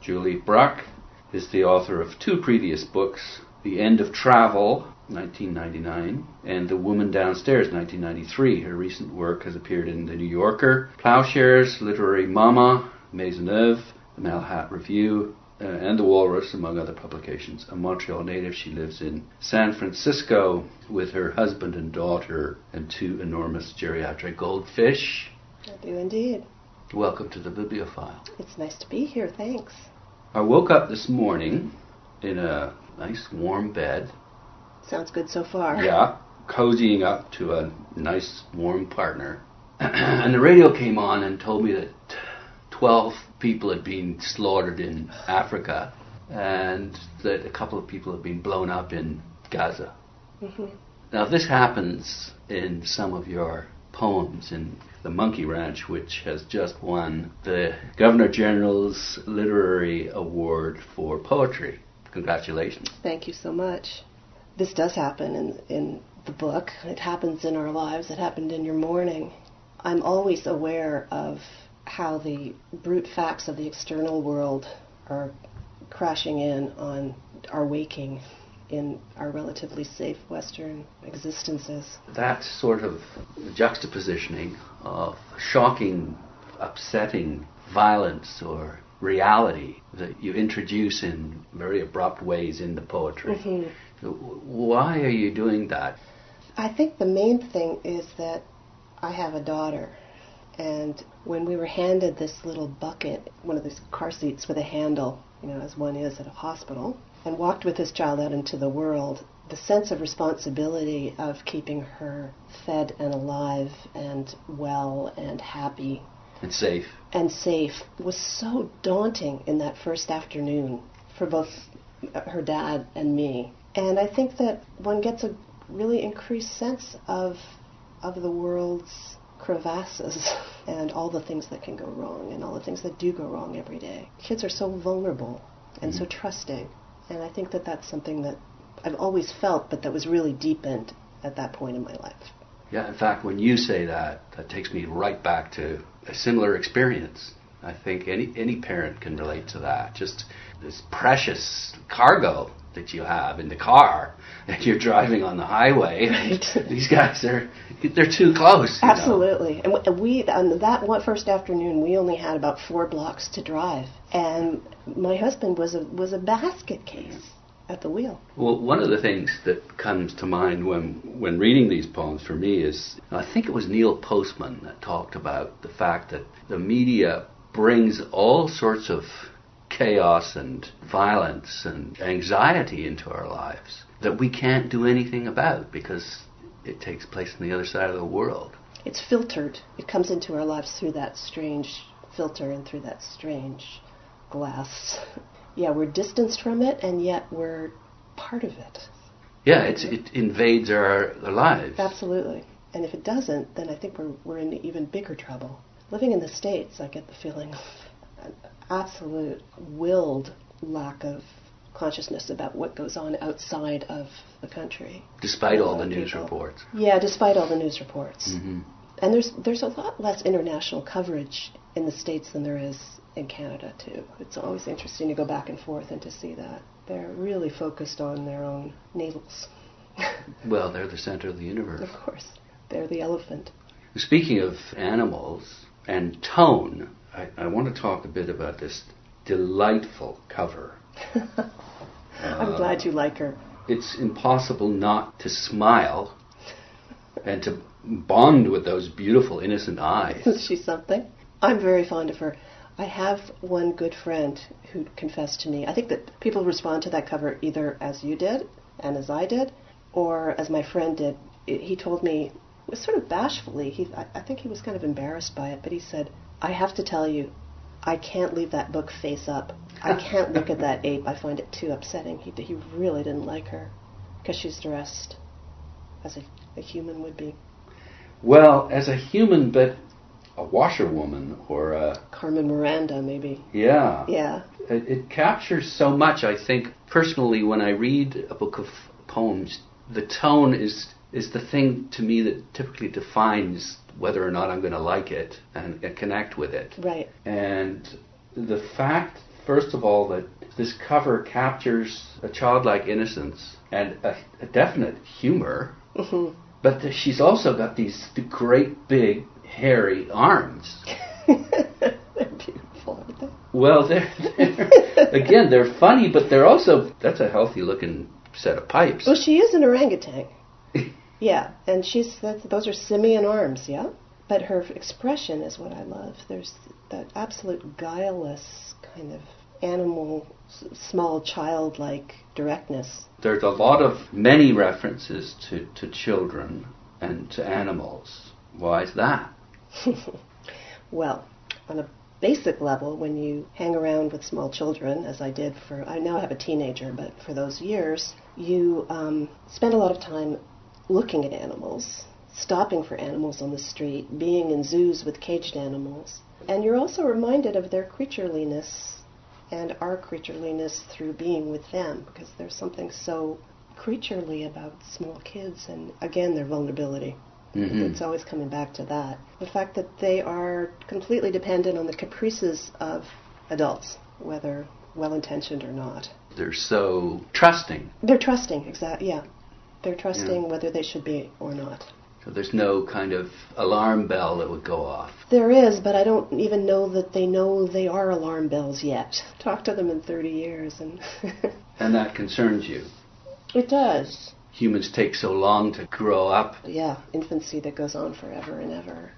Julie Bruck is the author of two previous books The End of Travel, 1999, and The Woman Downstairs, 1993. Her recent work has appeared in The New Yorker, Ploughshares, Literary Mama, Maisonneuve, the Malahat Review, uh, and The Walrus, among other publications. A Montreal native, she lives in San Francisco with her husband and daughter and two enormous geriatric goldfish. I do indeed. Welcome to the Bibliofile. It's nice to be here, thanks. I woke up this morning in a nice warm bed. Sounds good so far. Yeah, cozying up to a nice warm partner. and the radio came on and told me that 12 people had been slaughtered in Africa and that a couple of people had been blown up in Gaza. Mm-hmm. Now, this happens in some of your poems in The Monkey Ranch, which has just won the Governor General's Literary Award for Poetry. Congratulations. Thank you so much. This does happen in, in the book. It happens in our lives. It happened in your morning. I'm always aware of how the brute facts of the external world are crashing in on our waking in our relatively safe Western existences. That sort of juxtapositioning of shocking, upsetting violence or reality that you introduce in very abrupt ways in the poetry. Mm-hmm. Why are you doing that? I think the main thing is that I have a daughter and when we were handed this little bucket, one of those car seats with a handle, you know, as one is at a hospital, and walked with this child out into the world, the sense of responsibility of keeping her fed and alive and well and happy and safe and safe was so daunting in that first afternoon for both her dad and me. And I think that one gets a really increased sense of of the world's crevasses and all the things that can go wrong and all the things that do go wrong every day. Kids are so vulnerable and mm-hmm. so trusting. And I think that that's something that I've always felt, but that was really deepened at that point in my life. Yeah, in fact, when you say that, that takes me right back to a similar experience. I think any any parent can relate to that. Just this precious cargo that you have in the car that you're driving on the highway. Right. these guys are they're too close. Absolutely. Know? And we on that one first afternoon we only had about four blocks to drive, and my husband was a was a basket case at the wheel. Well, one of the things that comes to mind when when reading these poems for me is I think it was Neil Postman that talked about the fact that the media brings all sorts of chaos and violence and anxiety into our lives that we can't do anything about because it takes place on the other side of the world. It's filtered. It comes into our lives through that strange filter and through that strange glass. yeah, we're distanced from it, and yet we're part of it. Yeah, it's, it invades our, our lives. Absolutely. And if it doesn't, then I think we're, we're in even bigger trouble. Living in the States, I get the feeling absolute willed lack of consciousness about what goes on outside of the country. Despite all the news people. reports. Yeah, despite all the news reports. Mm-hmm. And there's there's a lot less international coverage in the states than there is in Canada too. It's always interesting to go back and forth and to see that they're really focused on their own navels. well, they're the center of the universe. Of course, they're the elephant. Speaking of animals and tone, I, I want to talk a bit about this delightful cover I'm uh, glad you like her. It's impossible not to smile and to bond with those beautiful, innocent eyes. Is she something? I'm very fond of her. I have one good friend who confessed to me. I think that people respond to that cover either as you did and as I did, or as my friend did. He told me, sort of bashfully, he, I think he was kind of embarrassed by it, but he said, I have to tell you, I can't leave that book face up. I can't look at that ape. I find it too upsetting. He, he really didn't like her because she's dressed as a, a human would be. Well, as a human, but a washerwoman or a Carmen Miranda, maybe. Yeah. Yeah. It, it, captures so much. I think personally, when I read a book of poems, the tone is is the thing to me that typically defines whether or not I'm going to like it and, and connect with it. Right. And the fact First of all, that this cover captures a childlike innocence and a, a definite humor, Mhm. but th- she's also got these great big hairy arms. They're beautiful, aren't they? Well, they're, they're again they're funny, but they're also that's a healthy looking set of pipes. Well, she is an orangutan. Yeah, and she's that's, those are simian arms, yeah. But her expression is what I love. There's that absolute guileless kind of animal, small childlike directness. There's a lot of many references to, to children and to animals. Why is that? well, on a basic level, when you hang around with small children, as I did for, I now have a teenager, but for those years, you um, spend a lot of time looking at animals, stopping for animals on the street, being in zoos with caged animals. And you're also reminded of their creatureliness and our creatureliness through being with them, because there's something so creaturely about small kids and, again, their vulnerability. Mhm. It's always coming back to that. The fact that they are completely dependent on the caprices of adults, whether well intentioned or not. They're so trusting. They're trusting, exactly, yeah. They're trusting whether they should be or not. So there's no kind of alarm bell that would go off. There is, but I don't even know that they know they are alarm bells yet. Talk to them in 30 years and And that concerns you. it does. Humans take so long to grow up. Yeah, infancy that goes on forever and ever.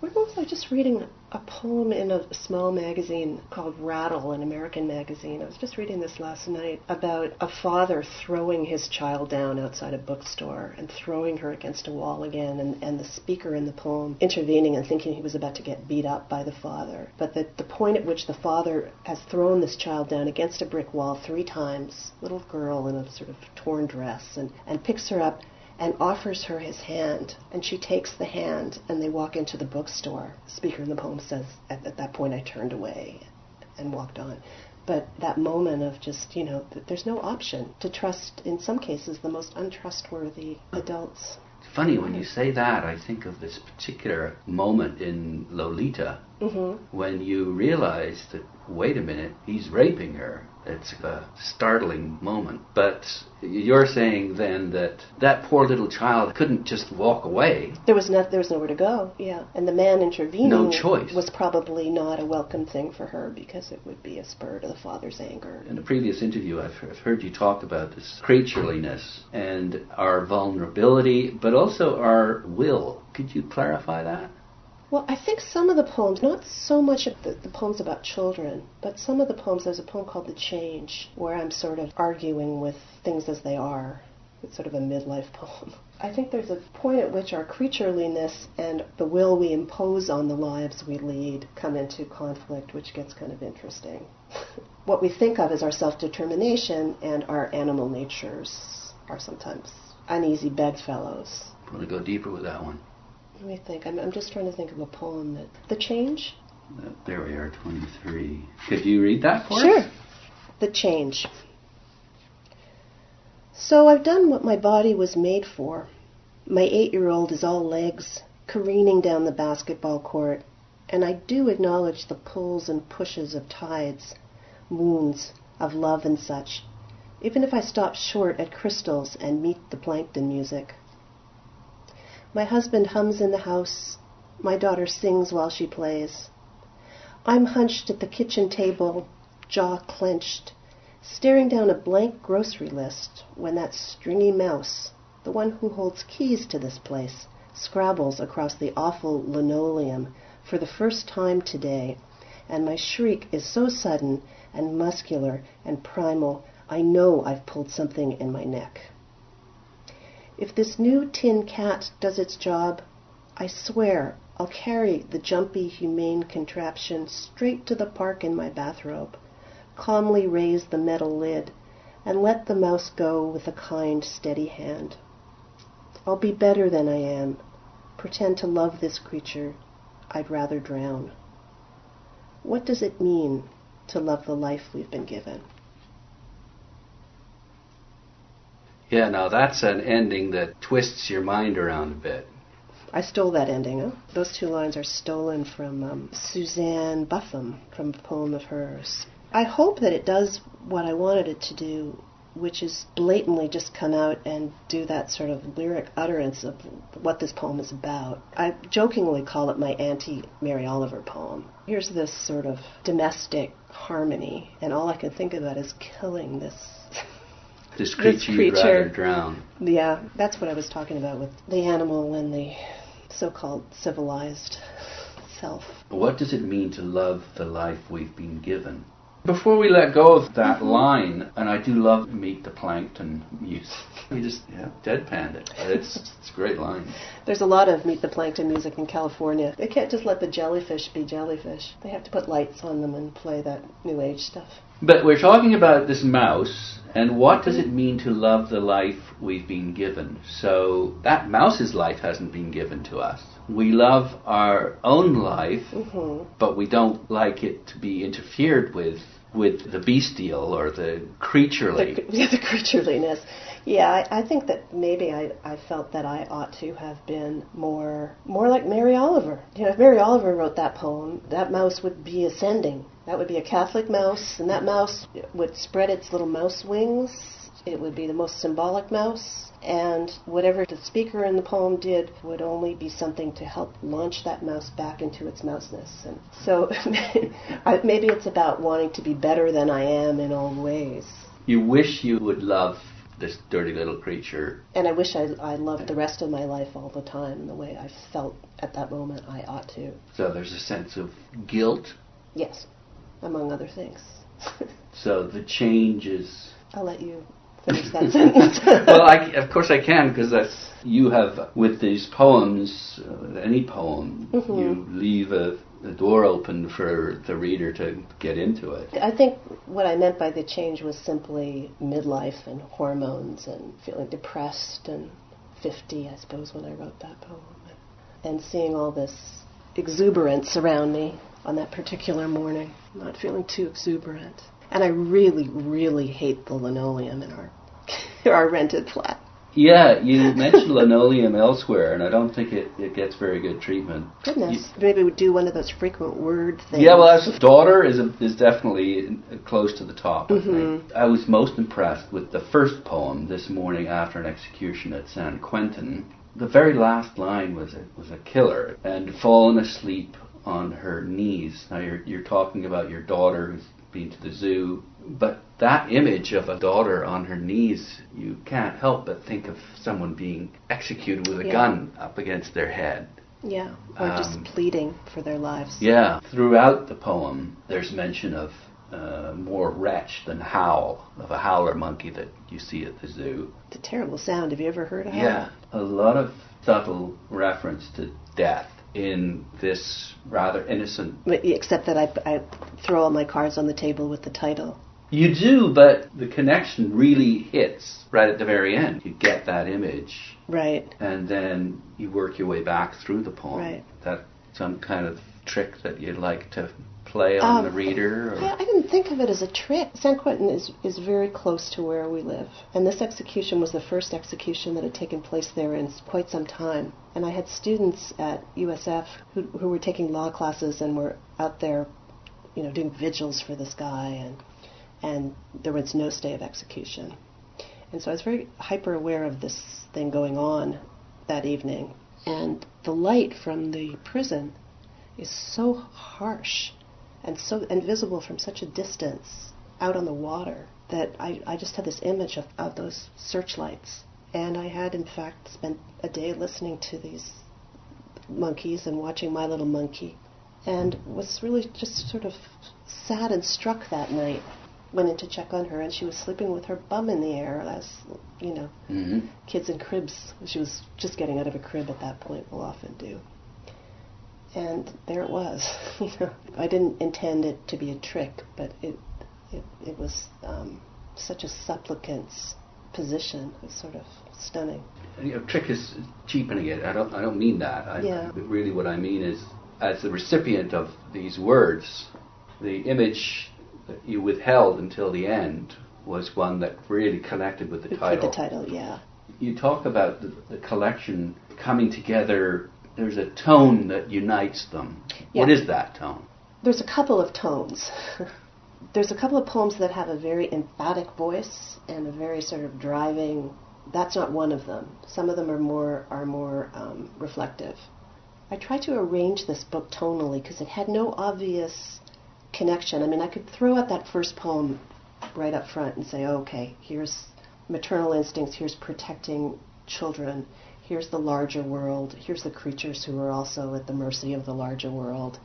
Where was I just reading a poem in a small magazine called Rattle, an American magazine? I was just reading this last night about a father throwing his child down outside a bookstore and throwing her against a wall again, and, and the speaker in the poem intervening and thinking he was about to get beat up by the father. But the, the point at which the father has thrown this child down against a brick wall three times, little girl in a sort of torn dress, and, and picks her up and offers her his hand, and she takes the hand, and they walk into the bookstore. The speaker in the poem says, at, at that point, I turned away and walked on. But that moment of just, you know, th- there's no option to trust, in some cases, the most untrustworthy adults. Funny when you say that, I think of this particular moment in Lolita hmm when you realize that, wait a minute, he's raping her. It's a startling moment. But you're saying then that that poor little child couldn't just walk away. There was no, there was nowhere to go, yeah. And the man intervening No choice. was probably not a welcome thing for her because it would be a spur to the father's anger. In a previous interview, I've I've heard you talk about this creatureliness and our vulnerability, but also our will. Could you clarify that? Well, I think some of the poems, not so much of the, the poems about children, but some of the poems, there's a poem called The Change, where I'm sort of arguing with things as they are. It's sort of a midlife poem. I think there's a point at which our creatureliness and the will we impose on the lives we lead come into conflict, which gets kind of interesting. what we think of as our self determination and our animal natures are sometimes uneasy bedfellows. To go deeper with that one? Let me think. I'm, I'm just trying to think of a poem that. The Change? Uh, There we are, 23. Could you read that for Sure. us? The Change. So I've done what my body was made for. My eight year old is all legs, careening down the basketball court, and I do acknowledge the pulls and pushes of tides, moons, of love and such, even if I stop short at crystals and meet the plankton music. My husband hums in the house. My daughter sings while she plays. I'm hunched at the kitchen table, jaw clenched, staring down a blank grocery list when that stringy mouse, the one who holds keys to this place, scrabbles across the awful linoleum for the first time today, and my shriek is so sudden and muscular and primal, I know I've pulled something in my neck. If this new tin cat does its job, I swear I'll carry the jumpy, humane contraption straight to the park in my bathrobe, calmly raise the metal lid, and let the mouse go with a kind, steady hand. I'll be better than I am, pretend to love this creature I'd rather drown. What does it mean to love the life we've been given? Yeah, now that's an ending that twists your mind around a bit. I stole that ending. Huh? Those two lines are stolen from um, Suzanne Buffam from a poem of hers, I hope that it does what I wanted it to do, which is blatantly just come out and do that sort of lyric utterance of what this poem is about. I jokingly call it my anti Mary Oliver poem. Here's this sort of domestic harmony, and all I can think about is killing this. This creature, you'd creature. rather drown. Yeah, that's what I was talking about with the animal and the so called civilized self. What does it mean to love the life we've been given? Before we let go of that mm-hmm. line, and I do love Meet the Plankton music, we just yeah, deadpanned it. It's, it's a great line. There's a lot of Meet the Plankton music in California. They can't just let the jellyfish be jellyfish. They have to put lights on them and play that new age stuff. But we're talking about this mouse, and what does it mean to love the life we've been given? So that mouse's life hasn't been given to us. We love our own life, hmm but we don't like it to be interfered with with the bestial or the creaturely. The, yeah, the creatureliness. Yeah, I, I think that maybe I, I felt that I ought to have been more more like Mary Oliver. You know, if Mary Oliver wrote that poem, that mouse would be ascending. That would be a Catholic mouse, and that mouse would spread its little mouse wings. It would be the most symbolic mouse, and whatever the speaker in the poem did would only be something to help launch that mouse back into its mouseness. And so maybe it's about wanting to be better than I am in all ways. You wish you would love this dirty little creature. And I wish I, I loved the rest of my life all the time the way I felt at that moment I ought to. So there's a sense of guilt. Yes, among other things. So the change is. I'll let you finish that sentence. well, I, of course I can because that's you have with these poems. Uh, any poem, Mhm. you leave a, a door open for the reader to get into it. I think what I meant by the change was simply midlife and hormones and feeling depressed and 50, I suppose, when I wrote that poem. And seeing all this exuberance around me on that particular morning, not feeling too exuberant. And I really, really hate the linoleum in our, our rented flat. Yeah, you mentioned linoleum elsewhere, and I don't think it, it gets very good treatment. Goodness. Maybe we do one of those frequent word things. Yeah, well, as daughter is a, is definitely close to the top. I, Mhm. think. I was most impressed with the first poem this morning after an execution at San Quentin. The very last line was a, was a killer and fallen asleep on her knees. Now you're you're talking about your daughter who's been to the zoo, but that image of a daughter on her knees, you can't help but think of someone being executed with a Yeah. gun up against their head. Yeah, or Um, just pleading for their lives. Yeah, throughout the poem, there's mention of uh, more wretch than howl, of a howler monkey that you see at the zoo. It's a terrible sound. Have you ever heard of it? Yeah, a lot of subtle reference to death in this rather innocent. Except that I, I throw all my cards on the table with the title. You do, but the connection really hits right at the very end. You get that image, Right. and then you work your way back through the poem. Right. That some kind of trick that you'd like to play on Um, the reader. Or? I, I didn't think of it as a trick. San Quentin is, is very close to where we live. And this execution was the first execution that had taken place there in quite some time. And I had students at USF who, who were taking law classes and were out there, you know, doing vigils for this guy. And, and there was no stay of execution. And so I was very hyper aware of this thing going on that evening. And the light from the prison is so harsh and so invisible from such a distance out on the water that I, I just had this image of, of those searchlights. And I had, in fact, spent a day listening to these monkeys and watching My Little Monkey and was really just sort of sad and struck that night. Went in to check on her, and she was sleeping with her bum in the air, as you know, hmm kids in cribs. She was just getting out of a crib at that point. Will often do. And there it was. you know, I didn't intend it to be a trick, but it it, it was um, such a supplicant's position. It was sort of stunning. you know, trick is cheapening it. I don't. I don't mean that. I, Yeah. Really, what I mean is, as the recipient of these words, the image that you withheld until the end was one that really connected with the title. With the title, yeah. You talk about the, the collection coming together. There's a tone that unites them. What Yeah. is that tone? There's a couple of tones. there's a couple of poems that have a very emphatic voice and a very sort of driving. That's not one of them. Some of them are more are more um, reflective. I tried to arrange this book tonally because it had no obvious connection. I mean, I could throw out that first poem right up front and say, okay, here's maternal instincts, here's protecting children, here's the larger world, here's the creatures who are also at the mercy of the larger world,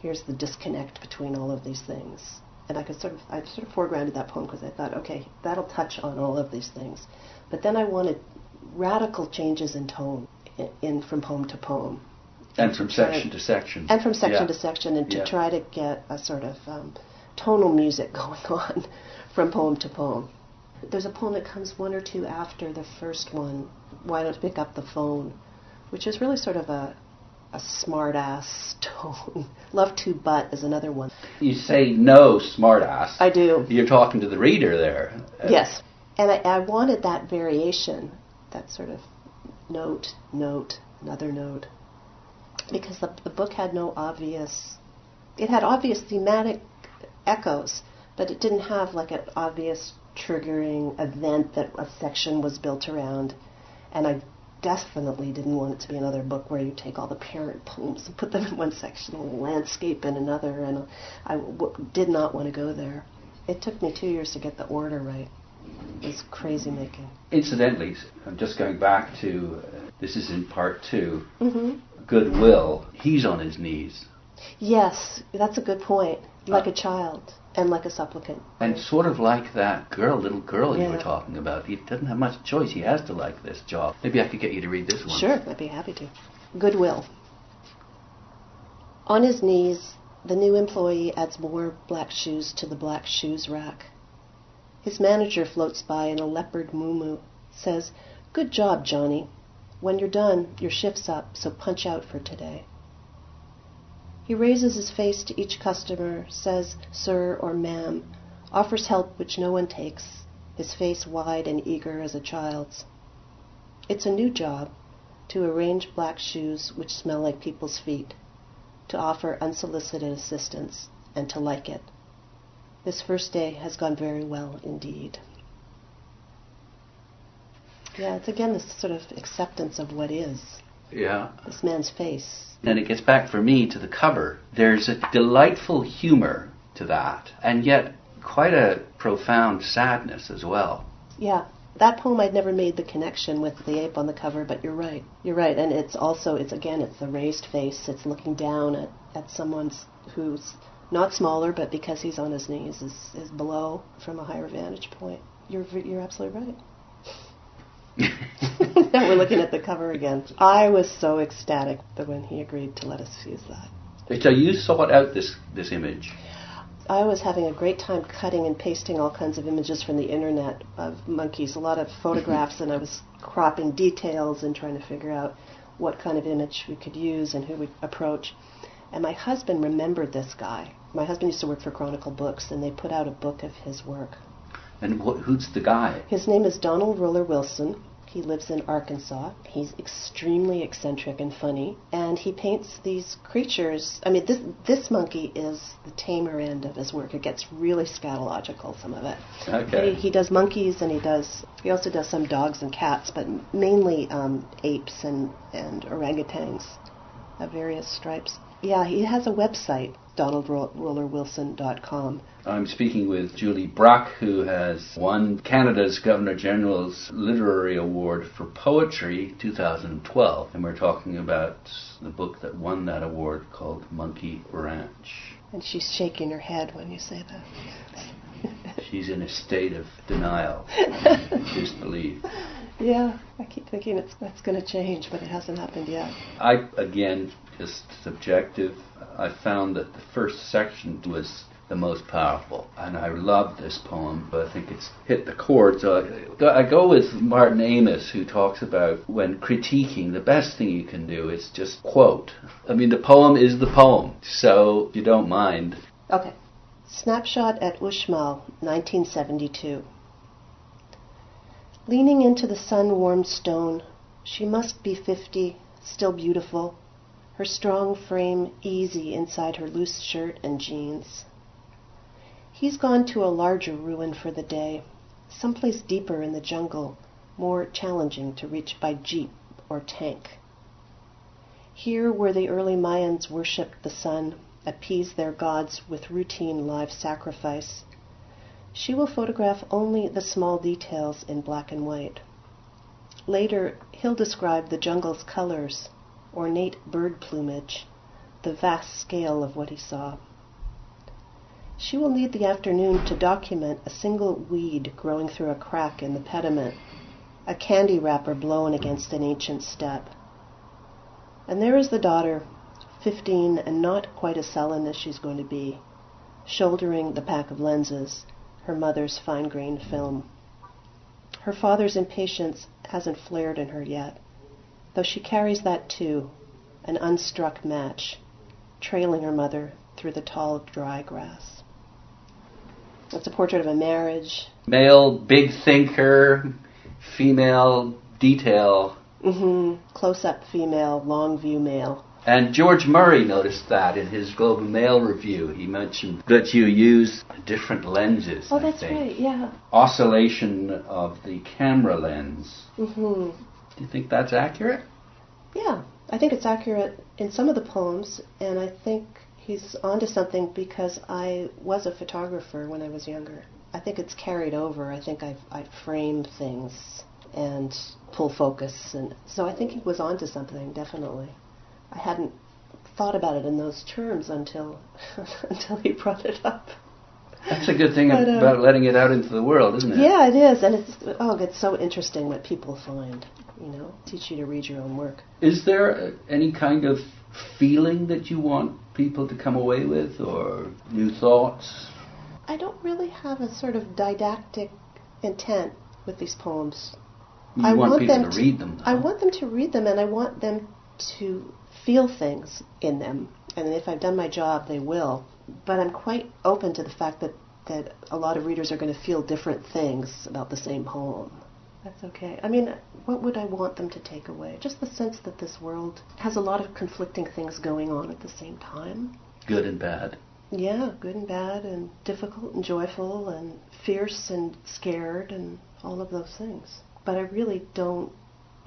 here's the disconnect between all of these things. And I could sort of, I sort of foregrounded that poem because I thought, okay, that'll touch on all of these things. But then I wanted radical changes in tone in, in from poem to poem. And from section to section. And from section Yeah. to section, and to Yeah. try to get a sort of um, tonal music going on from poem to poem. There's a poem that comes one or two after the first one, Why Don't You Pick Up the Phone, which is really sort of a, a smart ass tone. Love to butt is another one. You say no, smartass. I do. You're talking to the reader there. Yes. And I, I wanted that variation, that sort of note, note, another note, because the, the book had no obvious, it had obvious thematic echoes, but it didn't have like an obvious triggering event that a section was built around. And I definitely didn't want it to be another book where you take all the parent poems and put them in one section and landscape in another, and I w- did not want to go there. It took me two years to get the order right. It was crazy making. Incidentally, I'm just going back to uh, this is in part two. hmm Goodwill. He's on his knees Yes, that's a good point. Like Uh, a child and like a supplicant. and sort of like that girl, little girl you were talking about. He doesn't have much choice. He has to like this job. Maybe I could get you to read this one. Sure, I'd be happy to. Goodwill. On his knees, the new employee adds more black shoes to the black shoes rack. His manager floats by in a leopard moo says, Good job, Johnny. When you're done, your shift's up, so punch out for today. He raises his face to each customer, says, Sir or Ma'am, offers help which no one takes, his face wide and eager as a child's. It's a new job to arrange black shoes which smell like people's feet, to offer unsolicited assistance, and to like it. This first day has gone very well indeed. Yeah, it's again this sort of acceptance of what is, Yeah. this man's face. And it gets back for me to the cover. There's a delightful humor to that, and yet quite a profound sadness as well. Yeah, that poem I'd never made the connection with the ape on the cover, but you're right. You're right, and it's also it's again it's the raised face. It's looking down at at someone's who's not smaller, but because he's on his knees is is below from a higher vantage point. You're you're absolutely right. now we're looking at the cover again. I was so ecstatic that when he agreed to let us use that. so you sought out this this image. I was having a great time cutting and pasting all kinds of images from the internet of monkeys, a lot of photographs, and I was cropping details and trying to figure out what kind of image we could use and who we'd approach. And my husband remembered this guy. My husband used to work for Chronicle Books, and they put out a book of his work. And wh- who's the guy? His name is Donald Roller Wilson. He lives in Arkansas. He's extremely eccentric and funny, and he paints these creatures. I mean, this this monkey is the tamer end of his work. It gets really scatological, some of it. Okay. he, he does monkeys, and he does he also does some dogs and cats, but mainly um, apes and and orangutans of various stripes. Yeah, he has a website, donaldrollerwilson.com. I'm speaking with Julie Bruck, who has won Canada's Governor General's Literary Award for Poetry 2012. And we're talking about the book that won that award called Monkey Ranch. And she's shaking her head when you say that. She's in a state of denial, disbelief. Yeah, I keep thinking it's that's going to change, but it hasn't happened yet. I, again, just subjective, I found that the first section was the most powerful. And I love this poem, but I think it's hit the chord. So uh, I, I go with Martin Amis, who talks about when critiquing, the best thing you can do is just quote. I mean, the poem is the poem, so if you don't mind. Okay. Snapshot at Uxmal, 1972. Leaning into the sun warmed stone, she must be fifty, still beautiful, her strong frame easy inside her loose shirt and jeans. He's gone to a larger ruin for the day, someplace deeper in the jungle, more challenging to reach by jeep or tank. Here, where the early Mayans worshipped the sun, appeased their gods with routine live sacrifice, she will photograph only the small details in black and white. Later, he'll describe the jungle's colors, ornate bird plumage, the vast scale of what he saw. She will need the afternoon to document a single weed growing through a crack in the pediment, a candy wrapper blown against an ancient step. And there is the daughter, fifteen and not quite as sullen as she's going to be, shouldering the pack of lenses, her mother's fine grained film. Her father's impatience hasn't flared in her yet, though she carries that too, an unstruck match, trailing her mother through the tall, dry grass. It's a portrait of a marriage. Male, big thinker, female, detail. Mm-hmm. Close-up female, long view male. And George Murray noticed that in his Globe and Mail review. He mentioned that you use different lenses. Oh, I that's think. right. Yeah. Oscillation of the camera lens. Mm-hmm. Do you think that's accurate? Yeah, I think it's accurate in some of the poems, and I think he's onto something because I was a photographer when I was younger. I think it's carried over. I think I've, I frame things and pull focus, and so I think he was onto something definitely. I hadn't thought about it in those terms until until he brought it up. That's a good thing But, uh, about letting it out into the world, isn't it? Yeah, it is, and it's oh, it's so interesting what people find. You know, teach you to read your own work. Is there any kind of feeling that you want people to come away with, or new thoughts? I don't really have a sort of didactic intent with these poems. You I want, want people them to to- read them. I want them to read them and I want them to feel things in them. And if I've done my job, they will. But I'm quite open to the fact that, that a lot of readers are going to feel different things about the same poem. That's okay. I mean, what would I want them to take away? Just the sense that this world has a lot of conflicting things going on at the same time. good and bad. Yeah, good and bad, and difficult and joyful, and fierce and scared, and all of those things. But I really don't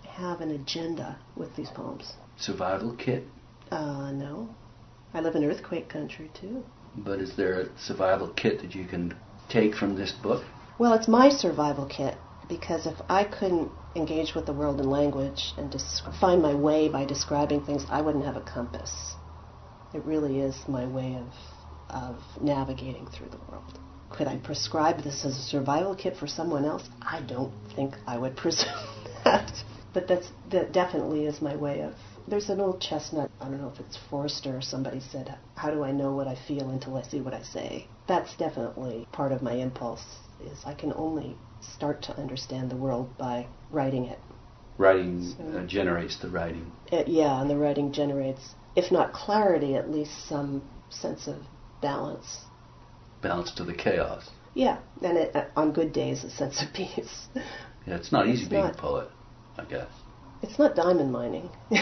have an agenda with these poems. Survival kit. Uh, no. I live in earthquake country, too. But is there a survival kit that you can take from this book? Well, it's my survival kit, because if I couldn't engage with the world in language and find my way by describing things, I wouldn't have a compass. It really is my way of, of navigating through the world. Could I prescribe this as a survival kit for someone else? I don't think I would presume that. But that's, that definitely is my way of. There's an old chestnut, I don't know if it's Forster or somebody said, How do I know what I feel until I see what I say? That's definitely part of my impulse, is I can only start to understand the world by writing it. Writing So- uh, generates the writing. It, yeah, and the writing generates, if not clarity, at least some sense of balance. Balance to the chaos. Yeah, and it, uh, on good days, a sense of peace. Yeah, it's not easy It's being not. a poet, I guess. It's not diamond mining.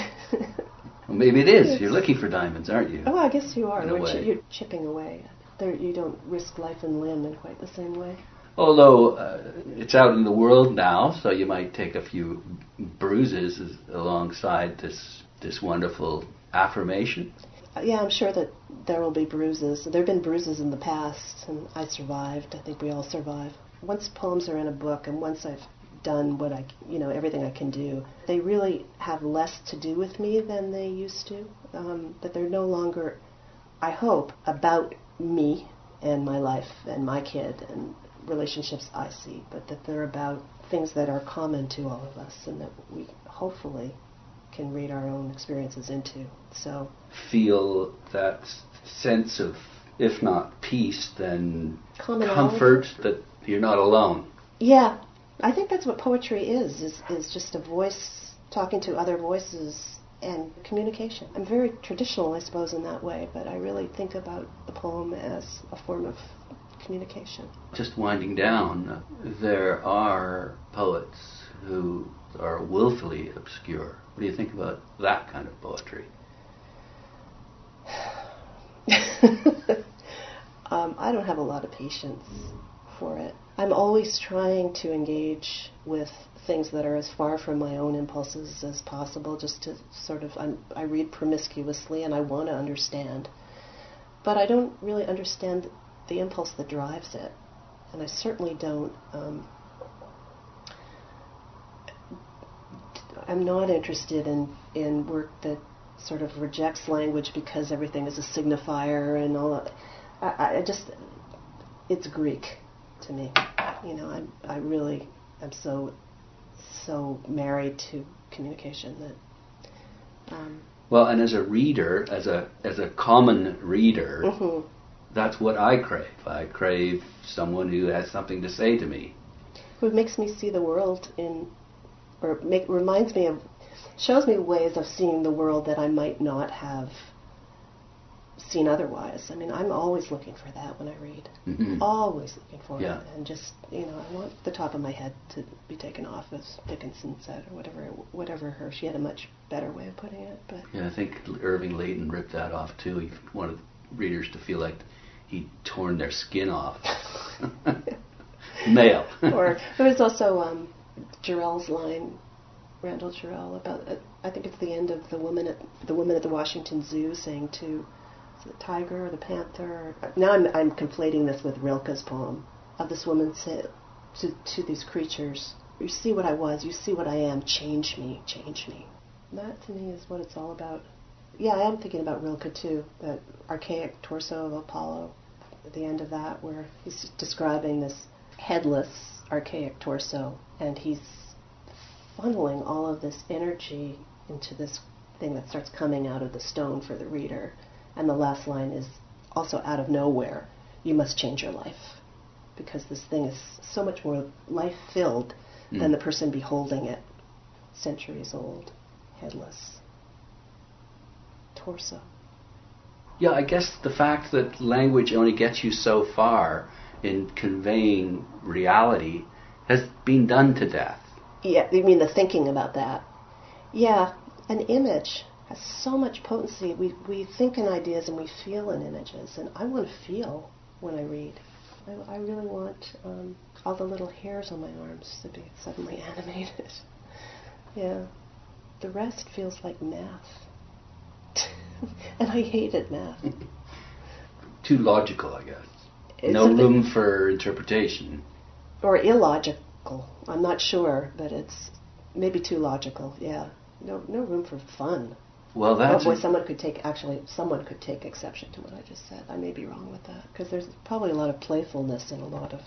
Well, maybe it is. It's- You're looking for diamonds, aren't you? oh, I guess you are. In a We're chi- you're chipping away. There, you don't risk life and limb in quite the same way. Although uh, it's out in the world now, so you might take a few bruises alongside this this wonderful affirmation. Uh, yeah, I'm sure that there will be bruises. There have been bruises in the past, and I survived. I think we all survive. Once poems are in a book, and once I've done what I, you know, everything I can do, they really have less to do with me than they used to. Um, that they're no longer, I hope, about me and my life and my kid and relationships I see, but that they're about things that are common to all of us and that we hopefully can read our own experiences into. So Feel that sense of, if not peace, then Commonality. comfort that you're not alone. Yeah, I think that's what poetry is, is, is just a voice talking to other voices and communication. I'm very traditional, I suppose, in that way, but I really think about the poem as a form of communication. Just winding down, there are poets who are willfully obscure. What do you think about that kind of poetry? Um, I don't have a lot of patience for it. I'm always trying to engage with things that are as far from my own impulses as possible, just to sort of, I'm, I read promiscuously and I want to understand. But I don't really understand the impulse that drives it. And I certainly don't. Um, I'm not interested in, in work that sort of rejects language because everything is a signifier and all that. I, I just, it's Greek to me. You know, I'm, I really am so, so married to communication that. Um, well, and as a reader, as a as a common reader, mm-hmm. That's what I crave. I crave someone who has something to say to me. It makes me see the world in, or make, reminds me of, shows me ways of seeing the world that I might not have seen otherwise. I mean, I'm always looking for that when I read. Mm-hmm. Always looking for yeah. it, and just you know, I want the top of my head to be taken off, as Dickinson said, or whatever, whatever her. She had a much better way of putting it, but yeah, I think Irving Layton ripped that off too. He wanted readers to feel like he'd torn their skin off. Male. or there was also um, Jarrell's line, Randall Jarrell, about uh, I think it's the end of the woman at the woman at the Washington Zoo saying to the tiger or the panther. Now I'm, I'm conflating this with Rilke's poem of this woman say, to, to these creatures, you see what I was, you see what I am, change me, change me. That to me is what it's all about. Yeah, I am thinking about Rilke too, that archaic torso of Apollo, at the end of that, where he's describing this headless, archaic torso, and he's funneling all of this energy into this thing that starts coming out of the stone for the reader. And the last line is also out of nowhere. You must change your life. Because this thing is so much more life filled mm. than the person beholding it. Centuries old, headless torso. Yeah, I guess the fact that language only gets you so far in conveying reality has been done to death. Yeah, you mean the thinking about that? Yeah, an image has so much potency. We, we think in ideas and we feel in images, and I want to feel when I read. I, I really want um, all the little hairs on my arms to be suddenly animated. yeah. The rest feels like math. and I hated math. Too logical, I guess. It's no room for interpretation. Or illogical. I'm not sure, but it's maybe too logical. Yeah. No, no room for fun. Well, that's. Oh boy, someone could take actually someone could take exception to what I just said. I may be wrong with that because there's probably a lot of playfulness in a lot of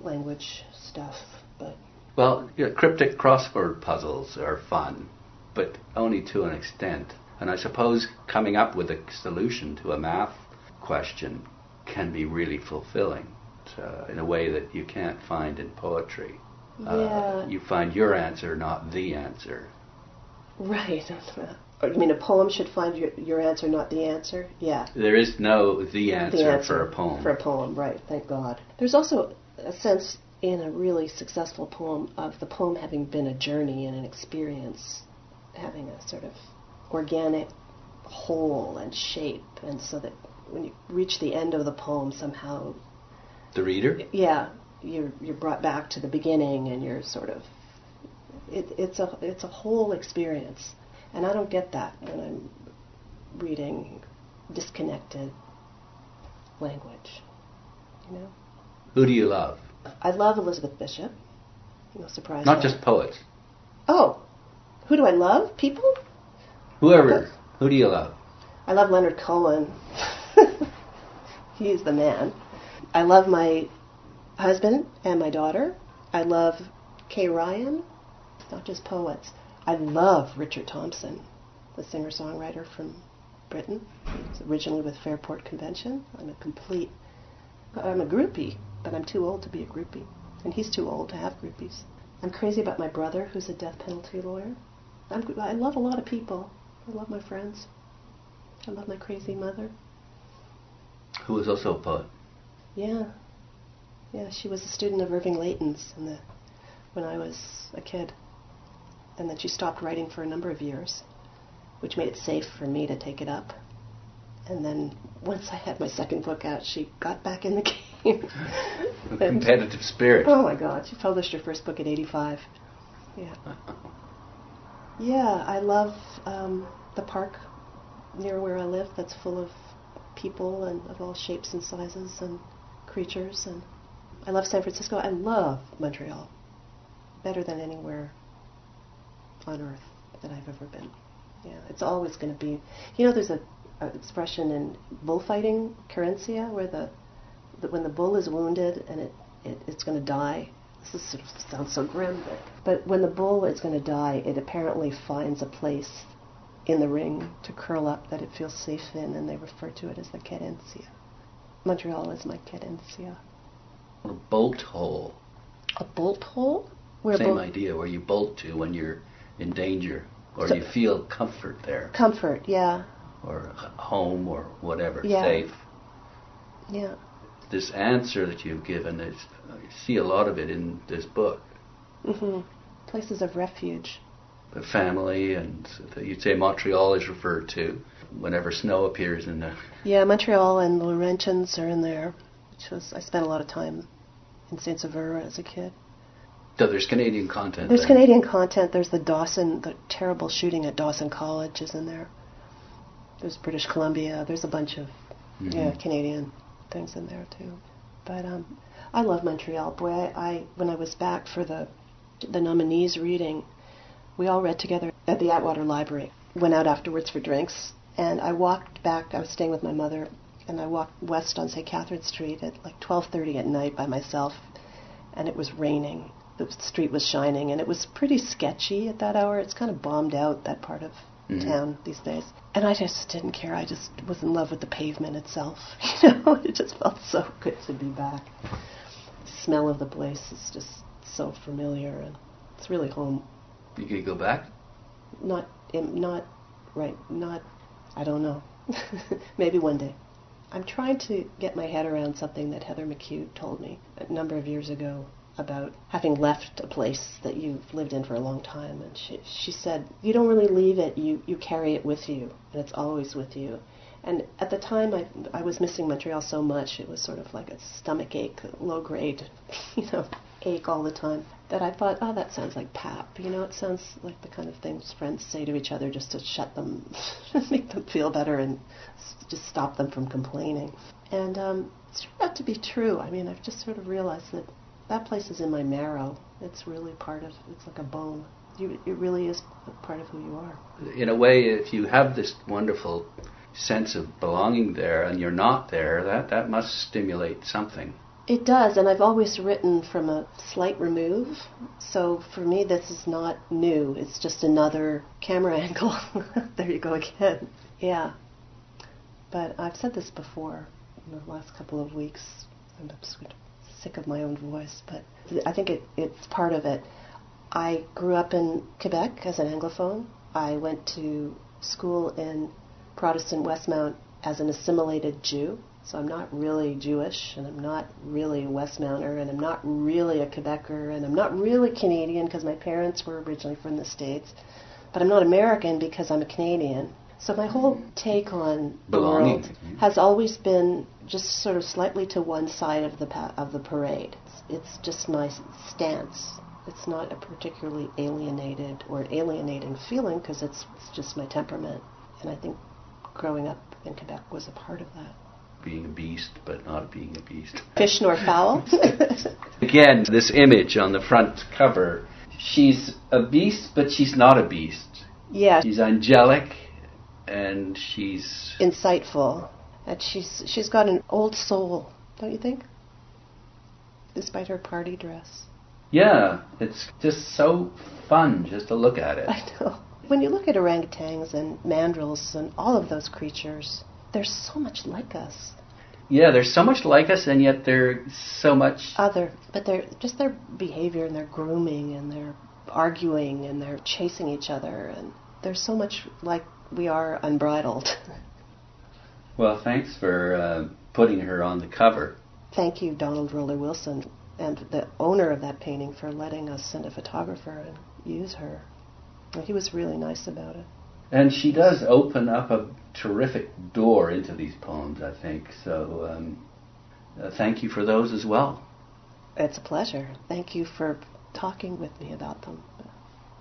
language stuff, but. Well, you know, cryptic crossword puzzles are fun, but only to an extent. And I suppose coming up with a solution to a math question can be really fulfilling uh, in a way that you can't find in poetry. Uh, yeah. Uh, you find your answer, not the answer. Right. You mean a poem should find your, your answer, not the answer? Yeah. There is no the answer, the answer for a poem. For a poem, right, thank God. There's also a sense in a really successful poem of the poem having been a journey and an experience, having a sort of organic whole and shape, and so that when you reach the end of the poem, somehow. The reader? Yeah, you're, you're brought back to the beginning and you're sort of. It, it's, a, it's a whole experience and I don't get that when I'm reading disconnected language. You know? Who do you love? I love Elizabeth Bishop. No surprise. Not just poets. Oh, who do I love? People? Whoever. Who do you love? I love Leonard Cohen. He's the man. I love my husband and my daughter. I love Kay Ryan. Not just poets. I love Richard Thompson, the singer songwriter from Britain. He's originally with Fairport Convention. I'm a complete, I'm a groupie, but I'm too old to be a groupie. And he's too old to have groupies. I'm crazy about my brother, who's a death penalty lawyer. I'm, I love a lot of people. I love my friends. I love my crazy mother. Who was also a poet. Yeah. Yeah, she was a student of Irving Layton's in the, when I was a kid and then she stopped writing for a number of years, which made it safe for me to take it up. And then once I had my second book out, she got back in the game. A competitive spirit. Oh my God, she published her first book at 85. Yeah. Yeah, I love um, the park near where I live that's full of people and of all shapes and sizes and creatures. And I love San Francisco. I love Montreal better than anywhere on earth that I've ever been. Yeah, it's always going to be. You know, there's a, a expression in bullfighting, querencia, where the, the when the bull is wounded and it, it it's going to die. This sort of sounds so grim, but, but when the bull is going to die, it apparently finds a place in the ring to curl up that it feels safe in, and they refer to it as the querencia. Montreal is my querencia. A bolt hole. A bolt hole? Where Same bolt- idea, where you bolt to when you're in danger, or So- you feel comfort there, Comfort, yeah, or home, or whatever, Yeah. safe. yeah. This answer that you've given, is, I see a lot of it in this book. hmm Places of refuge. The family, and you'd say Montreal is referred to whenever snow appears in the. Yeah, Montreal and the Laurentians are in there, which was I spent a lot of time in Saint Sauveur as a kid. So there's Canadian content. There's there. Canadian content. There's the Dawson, the terrible shooting at Dawson College is in there. There's British Columbia. There's a bunch of Mhm. yeah Canadian things in there too. But um, I love Montreal. Boy, I, I when I was back for the the nominees reading, we all read together at the Atwater Library. Went out afterwards for drinks, and I walked back. I was staying with my mother, and I walked west on St. Catherine Street at like 12:30 at night by myself, and it was raining. The street was shining, and it was pretty sketchy at that hour. It's kind of bombed out that part of Mhm. town these days, and I just didn't care. I just was in love with the pavement itself. You know, it just felt so good to be back. The smell of the place is just so familiar, and it's really home. You could go back. Not, not, right, not. I don't know. Maybe one day. I'm trying to get my head around something that Heather McHugh told me a number of years ago about having left a place that you've lived in for a long time. And she, she said, you don't really leave it, you, you carry it with you, and it's always with you. And at the time, I, I was missing Montreal so much, it was sort of like a stomach ache, low grade, you know, ache all the time, that I thought, oh, that sounds like pap. You know, it sounds like the kind of things friends say to each other just to shut them, make them feel better and just stop them from complaining. And um, it's turned out to be true. I mean, I've just sort of realized that that place is in my marrow. It's really part of, it's like a bone. You, it really is part of who you are. In a way, if you have this wonderful sense of belonging there and you're not there, that, that must stimulate something. It does, and I've always written from a slight remove. So for me, this is not new. It's just another camera angle. there you go again. Yeah. But I've said this before in the last couple of weeks, I'm sick of my own voice, but I think it, it's part of it. I grew up in Quebec as an Anglophone. I went to school in Protestant Westmount as an assimilated Jew. So I'm not really Jewish, and I'm not really a Westmounter, and I'm not really a Quebecer, and I'm not really Canadian because my parents were originally from the States. But I'm not American because I'm a Canadian. So my whole take on the world has always been just sort of slightly to one side of the pa- of the parade. It's, it's just my stance. It's not a particularly alienated or alienating feeling because it's, it's just my temperament. And I think growing up in Quebec was a part of that. Being a beast, but not being a beast. Fish nor fowl. Again, this image on the front cover, she's a beast, but she's not a beast. yeah, She's angelic, and she's insightful. And she's she's got an old soul, don't you think? Despite her party dress. yeah. It's just so fun just to look at it. I know. When you look at orangutans and mandrills and all of those creatures, they're so much like us. Yeah, they're so much like us, and yet they're so much. Other, but they're just their behavior and their grooming and their arguing and they're chasing each other and they're so much like we are unbridled. Well, thanks for uh, putting her on the cover. Thank you, Donald Roller Wilson, and the owner of that painting for letting us send a photographer and use her. He was really nice about it. And she does open up a terrific door into these poems, I think. So um, uh, thank you for those as well. It's a pleasure. Thank you for talking with me about them.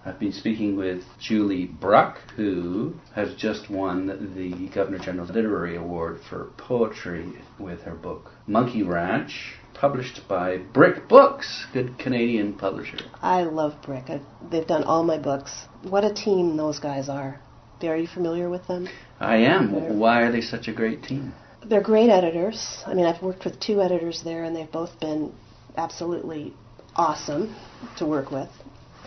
I've been speaking with Julie Bruck, who has just won the Governor General's Literary Award for Poetry with her book Monkey Ranch, published by Brick Books, good Canadian publisher. I love Brick. I, they've done all my books. What a team those guys are. Are you familiar with them? I am. Why are they such a great team? They're great editors. I mean, I've worked with two editors there, and they've both been absolutely awesome to work with.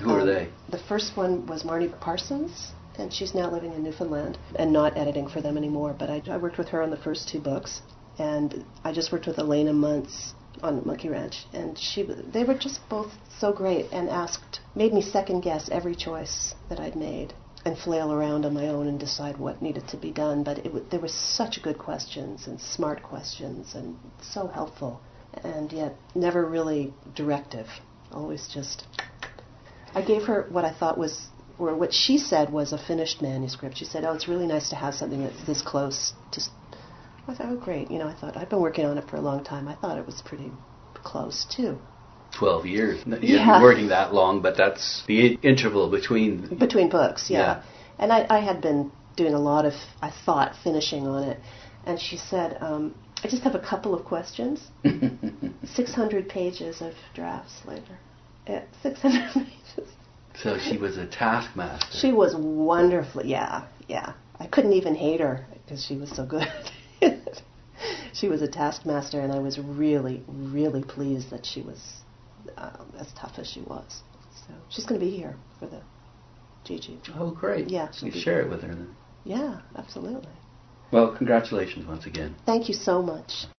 Who are Um, they? The first one was Marnie Parsons, and she's now living in Newfoundland and not editing for them anymore. But I, I worked with her on the first two books, and I just worked with Elena Muntz on Monkey Ranch, and she they were just both so great and asked made me second guess every choice that I'd made and flail around on my own and decide what needed to be done. But it, w- there were such good questions and smart questions and so helpful, and yet never really directive. Always just I gave her what I thought was, or what she said was a finished manuscript. She said, "Oh, it's really nice to have something that's this close." Just, I thought, "Oh, great." You know, I thought I've been working on it for a long time. I thought it was pretty close too. 12 years. You Yeah. been working that long, but that's the interval between. Between books, yeah. Yeah. And I, I had been doing a lot of, I thought, finishing on it. And she said, um, "I just have a couple of questions." 600 pages of drafts later. Yeah, 600 pages. so she was a taskmaster. She was wonderfully, yeah, yeah. I couldn't even hate her because she was so good. she was a taskmaster, and I was really, really pleased that she was um, as tough as she was. So she's going to be here for the GG. oh, great. Yeah, So she'll you share good. it with her then. Yeah, absolutely. Well, congratulations once again. Thank you so much.